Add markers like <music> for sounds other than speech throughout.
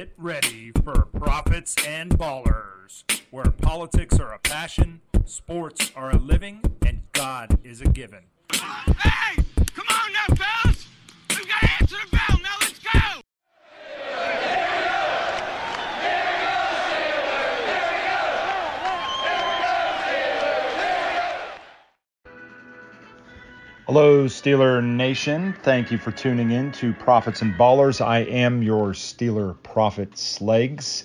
Get ready for Prophets and Ballers, where politics are a passion, sports are a living, and God is a given. Hey! Come on now, fellas! We've got to answer the bell. Hello, Steeler Nation. Thank you for tuning in to Prophets and Ballers. I am your Steeler Prophet Slegs.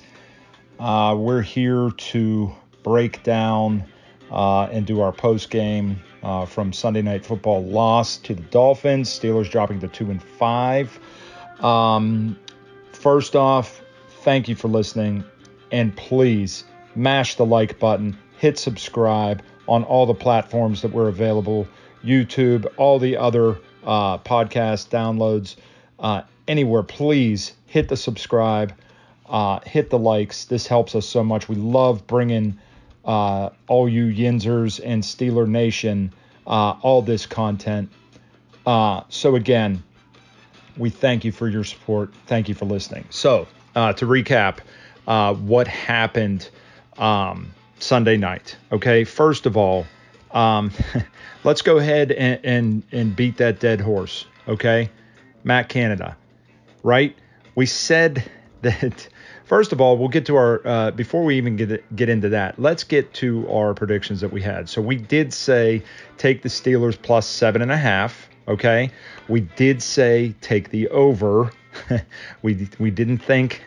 Uh, we're here to break down uh, and do our post game uh, from Sunday Night Football loss to the Dolphins. Steelers dropping to two and five. Um, first off, thank you for listening, and please mash the like button, hit subscribe on all the platforms that we're available. YouTube, all the other uh, podcast downloads, uh, anywhere, please hit the subscribe, uh, hit the likes. This helps us so much. We love bringing uh, all you Yinzers and Steeler Nation uh, all this content. Uh, so, again, we thank you for your support. Thank you for listening. So, to recap, what happened um, Sunday night? Okay, first of all, um, <laughs> let's go ahead and, and, and beat that dead horse, okay? Matt Canada, right? We said <laughs> that. First of all, we'll get to our uh, before we even get get into that. Let's get to our predictions that we had. So we did say take the Steelers plus seven and a half. Okay, we did say take the over. <laughs> we we didn't think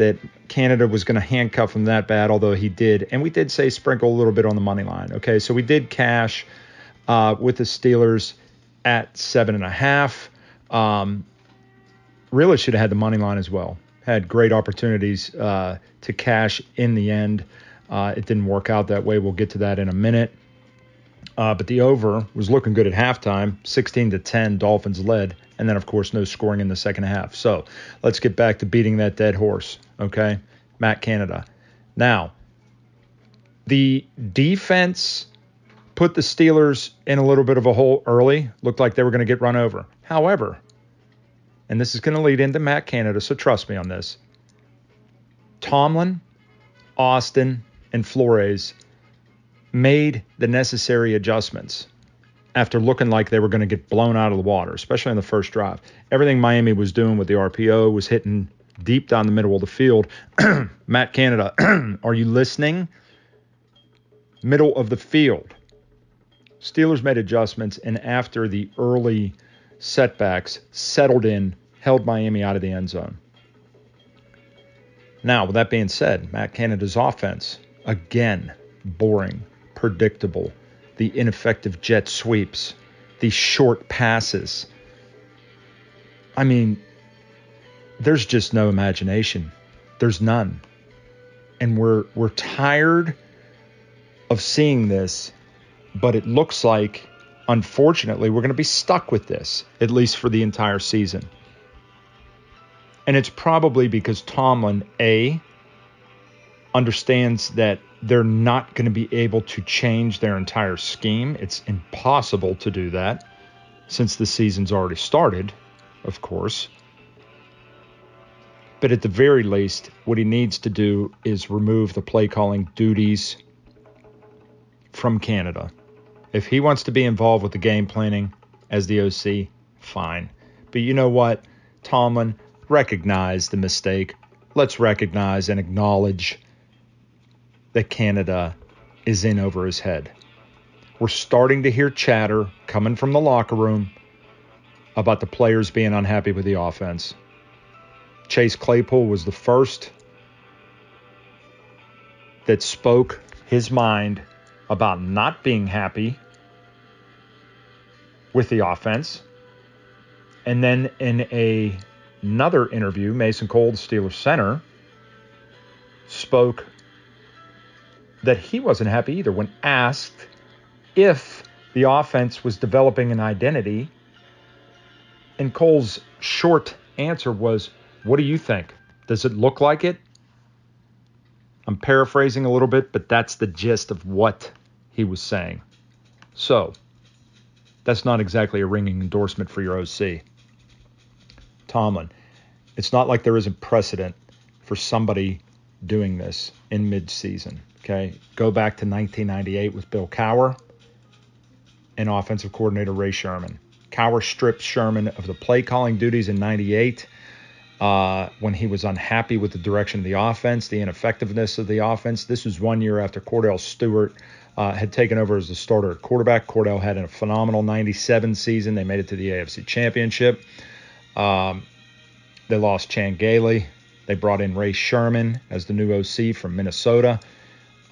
that Canada was going to handcuff him that bad, although he did. And we did say sprinkle a little bit on the money line. Okay, so we did cash uh, with the Steelers at seven and a half. Um, really should have had the money line as well. Had great opportunities uh, to cash in the end. Uh, it didn't work out that way. We'll get to that in a minute. Uh, but the over was looking good at halftime, 16 to 10. Dolphins led, and then of course no scoring in the second half. So let's get back to beating that dead horse. Okay, Matt Canada. Now, the defense put the Steelers in a little bit of a hole early. Looked like they were going to get run over. However, and this is going to lead into Matt Canada, so trust me on this. Tomlin, Austin, and Flores made the necessary adjustments after looking like they were going to get blown out of the water, especially in the first drive. Everything Miami was doing with the RPO was hitting deep down the middle of the field. <clears throat> Matt Canada, <clears throat> are you listening? Middle of the field. Steelers made adjustments, and after the early setbacks, settled in, held Miami out of the end zone. Now, with that being said, Matt Canada's offense, again, boring predictable, the ineffective jet sweeps, the short passes. I mean, there's just no imagination. There's none. And we're we're tired of seeing this, but it looks like unfortunately we're going to be stuck with this at least for the entire season. And it's probably because Tomlin A understands that they're not going to be able to change their entire scheme. It's impossible to do that since the season's already started, of course. But at the very least, what he needs to do is remove the play calling duties from Canada. If he wants to be involved with the game planning as the OC, fine. But you know what? Tomlin, recognize the mistake. Let's recognize and acknowledge that Canada is in over his head. We're starting to hear chatter coming from the locker room about the players being unhappy with the offense. Chase Claypool was the first that spoke his mind about not being happy with the offense. And then in a, another interview, Mason Cole, the Steelers center, spoke that he wasn't happy either when asked if the offense was developing an identity. And Cole's short answer was, What do you think? Does it look like it? I'm paraphrasing a little bit, but that's the gist of what he was saying. So, that's not exactly a ringing endorsement for your OC. Tomlin, it's not like there isn't precedent for somebody doing this in midseason. Okay, go back to 1998 with Bill Cowher and offensive coordinator Ray Sherman. Cowher stripped Sherman of the play calling duties in 98 uh, when he was unhappy with the direction of the offense, the ineffectiveness of the offense. This was one year after Kordell Stewart uh, had taken over as the starter quarterback. Kordell had a phenomenal 97 season. They made it to the AFC Championship. Um, they lost Chan Gailey. They brought in Ray Sherman as the new OC from Minnesota.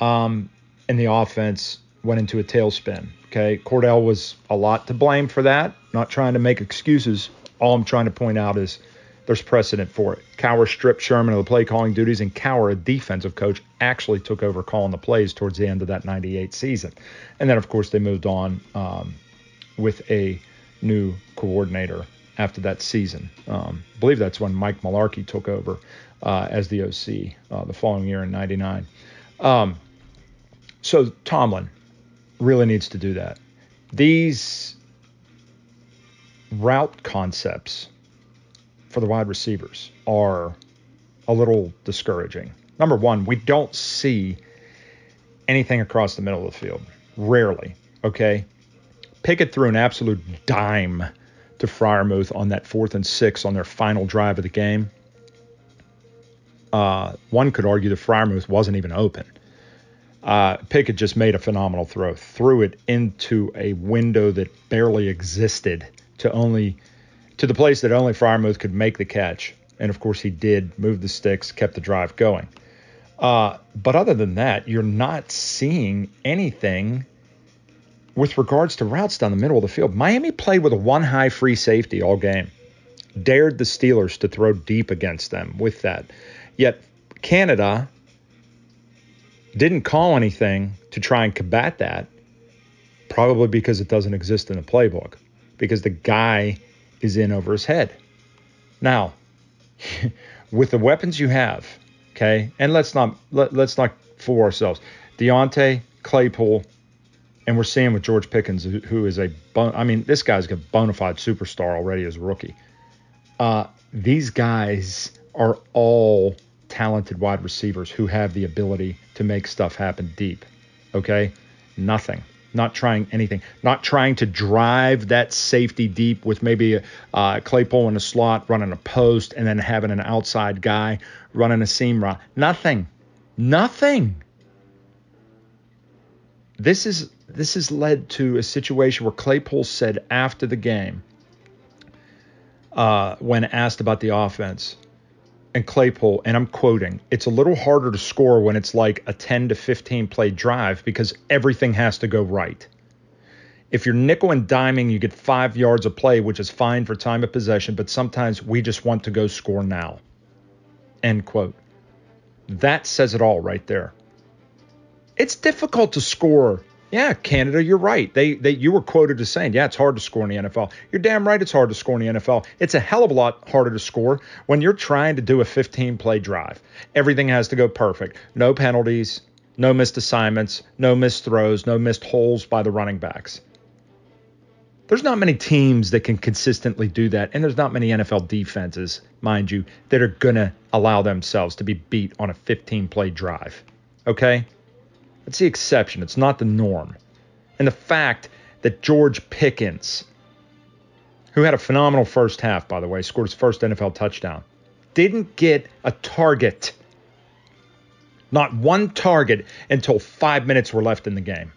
Um, and the offense went into a tailspin. Okay. Kordell was a lot to blame for that. Not trying to make excuses. All I'm trying to point out is there's precedent for it. Cowher stripped Sherman of the play calling duties, and Cowher, a defensive coach, actually took over calling the plays towards the end of that 98 season. And then, of course, they moved on um, with a new coordinator after that season. Um, I believe that's when Mike Mularkey took over uh, as the OC uh, the following year in 99. Um, so Tomlin really needs to do that. These route concepts for the wide receivers are a little discouraging. Number one, we don't see anything across the middle of the field. Rarely. Okay. Pickett threw an absolute dime to Freiermuth on that fourth and six on their final drive of the game. Uh, one could argue that Freiermuth wasn't even open. Uh, Pickett just made a phenomenal throw, threw it into a window that barely existed to only to the place that only Freiermuth could make the catch. And of course, he did move the sticks, kept the drive going. Uh, but other than that, you're not seeing anything with regards to routes down the middle of the field. Miami played with a one high free safety all game, dared the Steelers to throw deep against them with that. Yet Canada didn't call anything to try and combat that, probably because it doesn't exist in the playbook, because the guy is in over his head. Now, <laughs> with the weapons you have, okay, and let's not let, let's not fool ourselves. Diontae, Claypool, and we're seeing with George Pickens, who is a, I mean, this guy's a bona fide superstar already as a rookie. Uh, these guys are all talented wide receivers who have the ability to make stuff happen deep. Okay, nothing not trying anything, not trying to drive that safety deep with maybe a uh, Claypool in a slot, running a post, and then having an outside guy running a seam route. Nothing, nothing. This is this has led to a situation where Claypool said after the game, uh, when asked about the offense, and Claypool, and I'm quoting, it's a little harder to score when it's like a 10 to 15 play drive because everything has to go right. If you're nickel and diming, you get five yards of play, which is fine for time of possession, but sometimes we just want to go score now. End quote. That says it all right there. It's difficult to score yeah, Canada, you're right. They they you were quoted as saying, yeah, it's hard to score in the NFL. You're damn right it's hard to score in the NFL. It's a hell of a lot harder to score when you're trying to do a 15 play drive. Everything has to go perfect. No penalties, no missed assignments, no missed throws, no missed holes by the running backs. There's not many teams that can consistently do that, and there's not many NFL defenses, mind you, that are going to allow themselves to be beat on a 15 play drive. Okay? It's the exception, it's not the norm. And the fact that George Pickens, who had a phenomenal first half, by the way, scored his first NFL touchdown, didn't get a target. Not one target until five minutes were left in the game.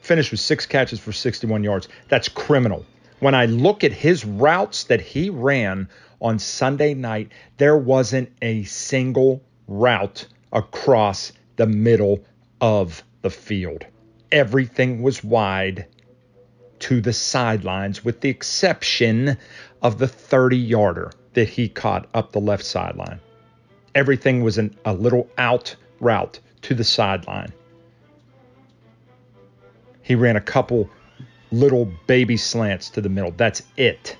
Finished with six catches for 61 yards. That's criminal. When I look at his routes that he ran on Sunday night, there wasn't a single route across the middle of the field. Everything was wide to the sidelines, with the exception of the 30 yarder that he caught up the left sideline. Everything was an, a little out route to the sideline. He ran a couple little baby slants to the middle. That's it.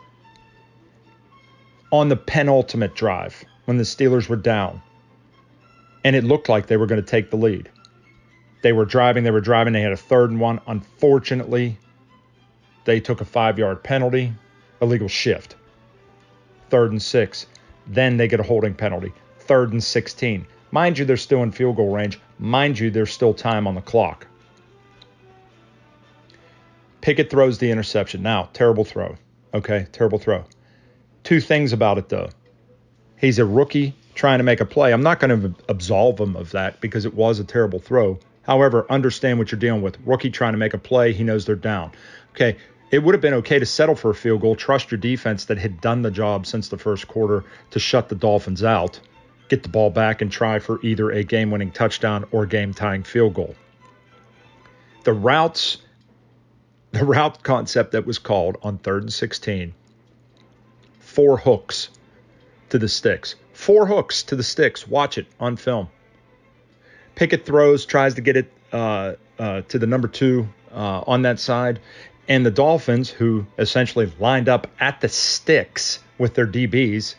On the penultimate drive, when the Steelers were down, and it looked like they were going to take the lead. They were driving, they were driving, they had a third and one. Unfortunately, they took a five yard penalty, illegal shift. Third and six. Then they get a holding penalty. Third and 16. Mind you, they're still in field goal range. Mind you, there's still time on the clock. Pickett throws the interception. Now, terrible throw. Okay, terrible throw. Two things about it, though. He's a rookie trying to make a play. I'm not going to absolve him of that because it was a terrible throw. However, understand what you're dealing with. Rookie trying to make a play, he knows they're down. Okay, it would have been okay to settle for a field goal, trust your defense that had done the job since the first quarter to shut the Dolphins out, get the ball back, and try for either a game winning touchdown or game tying field goal. The routes, the route concept that was called on third and 16, four hooks to the sticks. Four hooks to the sticks. Watch it on film. Pickett throws, tries to get it uh, uh, to the number two uh, on that side. And the Dolphins, who essentially lined up at the sticks with their DBs,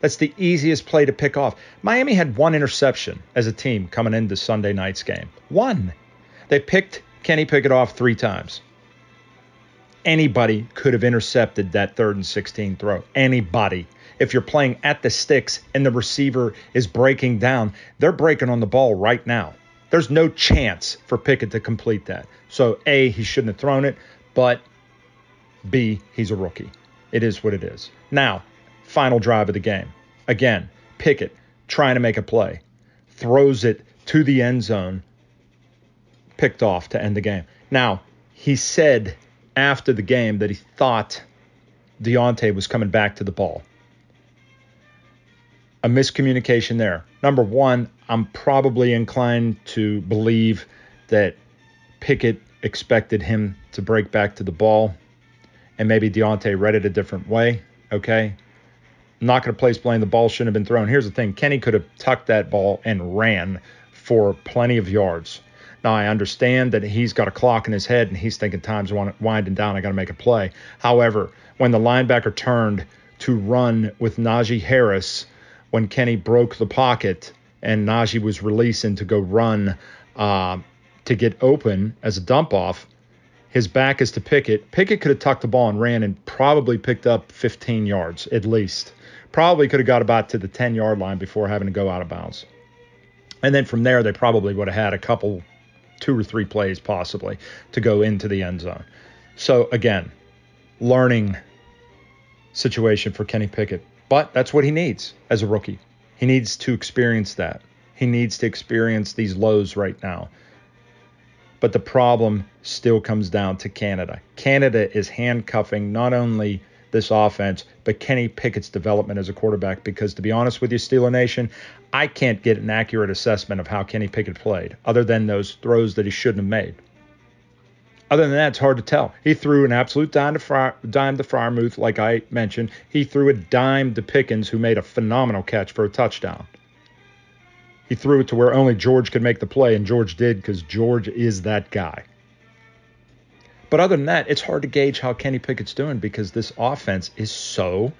that's the easiest play to pick off. Miami had one interception as a team coming into Sunday night's game. One. They picked Kenny Pickett off three times. Anybody could have intercepted that third and 16 throw. Anybody if you're playing at the sticks and the receiver is breaking down, they're breaking on the ball right now. There's no chance for Pickett to complete that. So, A, he shouldn't have thrown it, but B, he's a rookie. It is what it is. Now, final drive of the game. Again, Pickett trying to make a play, throws it to the end zone, picked off to end the game. Now, he said after the game that he thought Diontae was coming back to the ball a miscommunication there. Number one, I'm probably inclined to believe that Pickett expected him to break back to the ball, and maybe Diontae read it a different way. Okay. I'm not going to place blame. The ball shouldn't have been thrown. Here's the thing Kenny could have tucked that ball and ran for plenty of yards. Now, I understand that he's got a clock in his head and he's thinking time's winding down. I got to make a play. However, when the linebacker turned to run with Najee Harris, when Kenny broke the pocket and Najee was releasing to go run uh, to get open as a dump off. His back is to Pickett. Pickett could have tucked the ball and ran and probably picked up 15 yards at least. Probably could have got about to the 10 yard line before having to go out of bounds. And then from there, they probably would have had a couple, two or three plays possibly to go into the end zone. So again, learning situation for Kenny Pickett. But that's what he needs as a rookie. He needs to experience that. He needs to experience these lows right now. But the problem still comes down to Canada. Canada is handcuffing not only this offense, but Kenny Pickett's development as a quarterback. Because to be honest with you, Steeler Nation, I can't get an accurate assessment of how Kenny Pickett played, other than those throws that he shouldn't have made. Other than that, it's hard to tell. He threw an absolute dime to, Fry, dime to Freiermuth, like I mentioned. He threw a dime to Pickens, who made a phenomenal catch for a touchdown. He threw it to where only George could make the play, and George did because George is that guy. But other than that, it's hard to gauge how Kenny Pickett's doing because this offense is so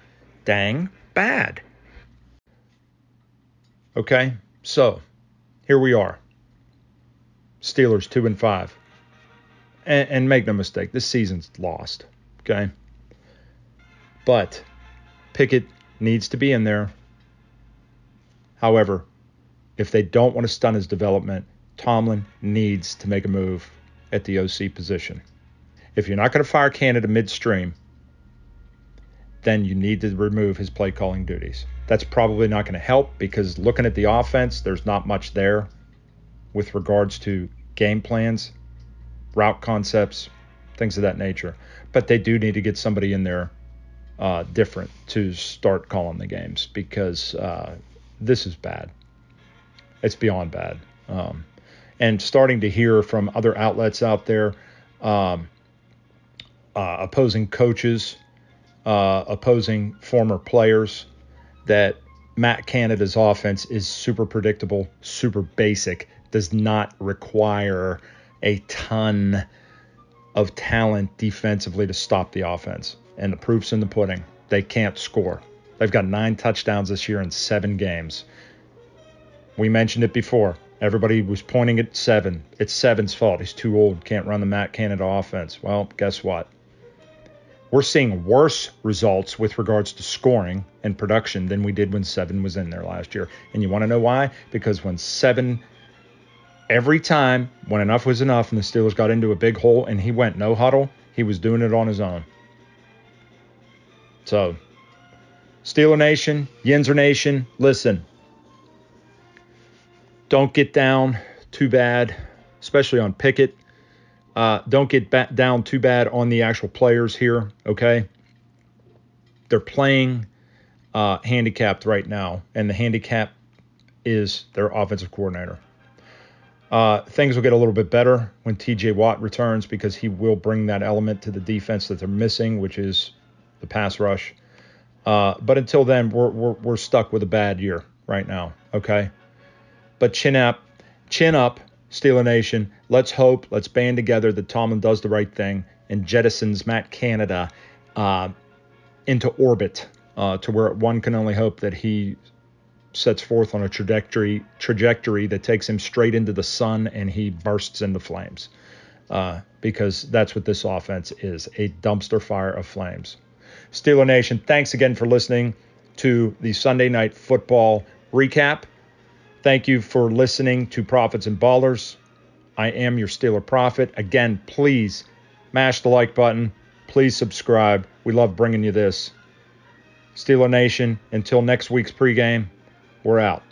dang bad. Okay, so here we are. Steelers two and five and, and make no mistake, this season's lost. Okay. But Pickett needs to be in there. However, if they don't want to stun his development, Tomlin needs to make a move at the OC position. If you're not going to fire Canada midstream, then you need to remove his play calling duties. That's probably not going to help because looking at the offense, there's not much there with regards to game plans route concepts, things of that nature. But they do need to get somebody in there uh, different to start calling the games because uh, this is bad. It's beyond bad. Um, and starting to hear from other outlets out there, um, uh, opposing coaches, uh, opposing former players, that Matt Canada's offense is super predictable, super basic, does not require a ton of talent defensively to stop the offense. And the proof's in the pudding. They can't score. They've got nine touchdowns this year in seven games. We mentioned it before. Everybody was pointing at seven. It's seven's fault. He's too old, can't run the Matt Canada offense. Well, guess what? we're seeing worse results with regards to scoring and production than we did when seven was in there last year. And you want to know why? Because when seven, every time when enough was enough and the Steelers got into a big hole and he went no huddle, he was doing it on his own. So, Steeler Nation, Yinzer Nation, listen. Don't get down too bad, especially on Pickett. Uh, don't get back down too bad on the actual players here, okay? They're playing uh, handicapped right now, and the handicap is their offensive coordinator. Uh, things will get a little bit better when TJ Watt returns because he will bring that element to the defense that they're missing, which is the pass rush. Uh, but until then, we're, we're, we're stuck with a bad year right now, okay? But chin up, chin up, Steeler Nation. Let's hope, let's band together that Tomlin does the right thing and jettisons Matt Canada uh, into orbit uh, to where one can only hope that he sets forth on a trajectory trajectory that takes him straight into the sun and he bursts into flames. Uh, because that's what this offense is a dumpster fire of flames. Steeler Nation, thanks again for listening to the Sunday Night Football recap. Thank you for listening to Prophets and Ballers. I am your Steeler Prophet. Again, please mash the like button. Please subscribe. We love bringing you this. Steeler Nation, until next week's pregame, we're out.